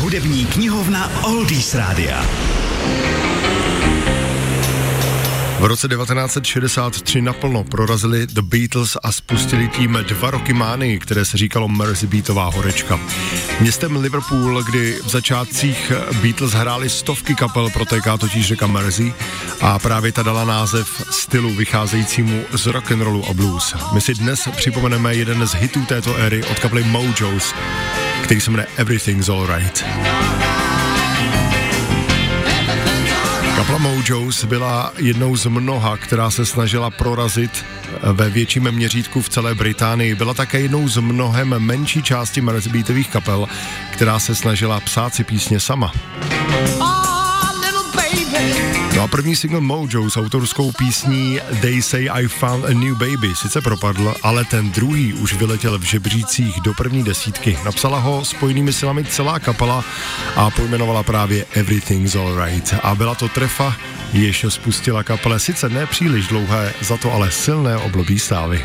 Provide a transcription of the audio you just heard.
Hudební knihovna Oldies Rádia. V roce 1963 naplno prorazili The Beatles a spustili tím dva roky mány, které se říkalo Mersey Beatová horečka. Městem Liverpool, kdy v začátcích Beatles hráli stovky kapel, protéká totiž řeka Mersey a právě ta dala název stylu vycházejícímu z rock and rollu a blues. My si dnes připomeneme jeden z hitů této éry od kapely Mojos, který se jmenuje Everything's Alright. Kapla Mojos byla jednou z mnoha, která se snažila prorazit ve větším měřítku v celé Británii. Byla také jednou z mnohem menší části merzbeatových kapel, která se snažila psát si písně sama. No a první single Mojo s autorskou písní They Say I Found a New Baby sice propadl, ale ten druhý už vyletěl v žebřících do první desítky. Napsala ho spojenými silami celá kapela a pojmenovala právě Everything's Alright. A byla to trefa, jež spustila kapele sice ne příliš dlouhé, za to ale silné oblobí stávy.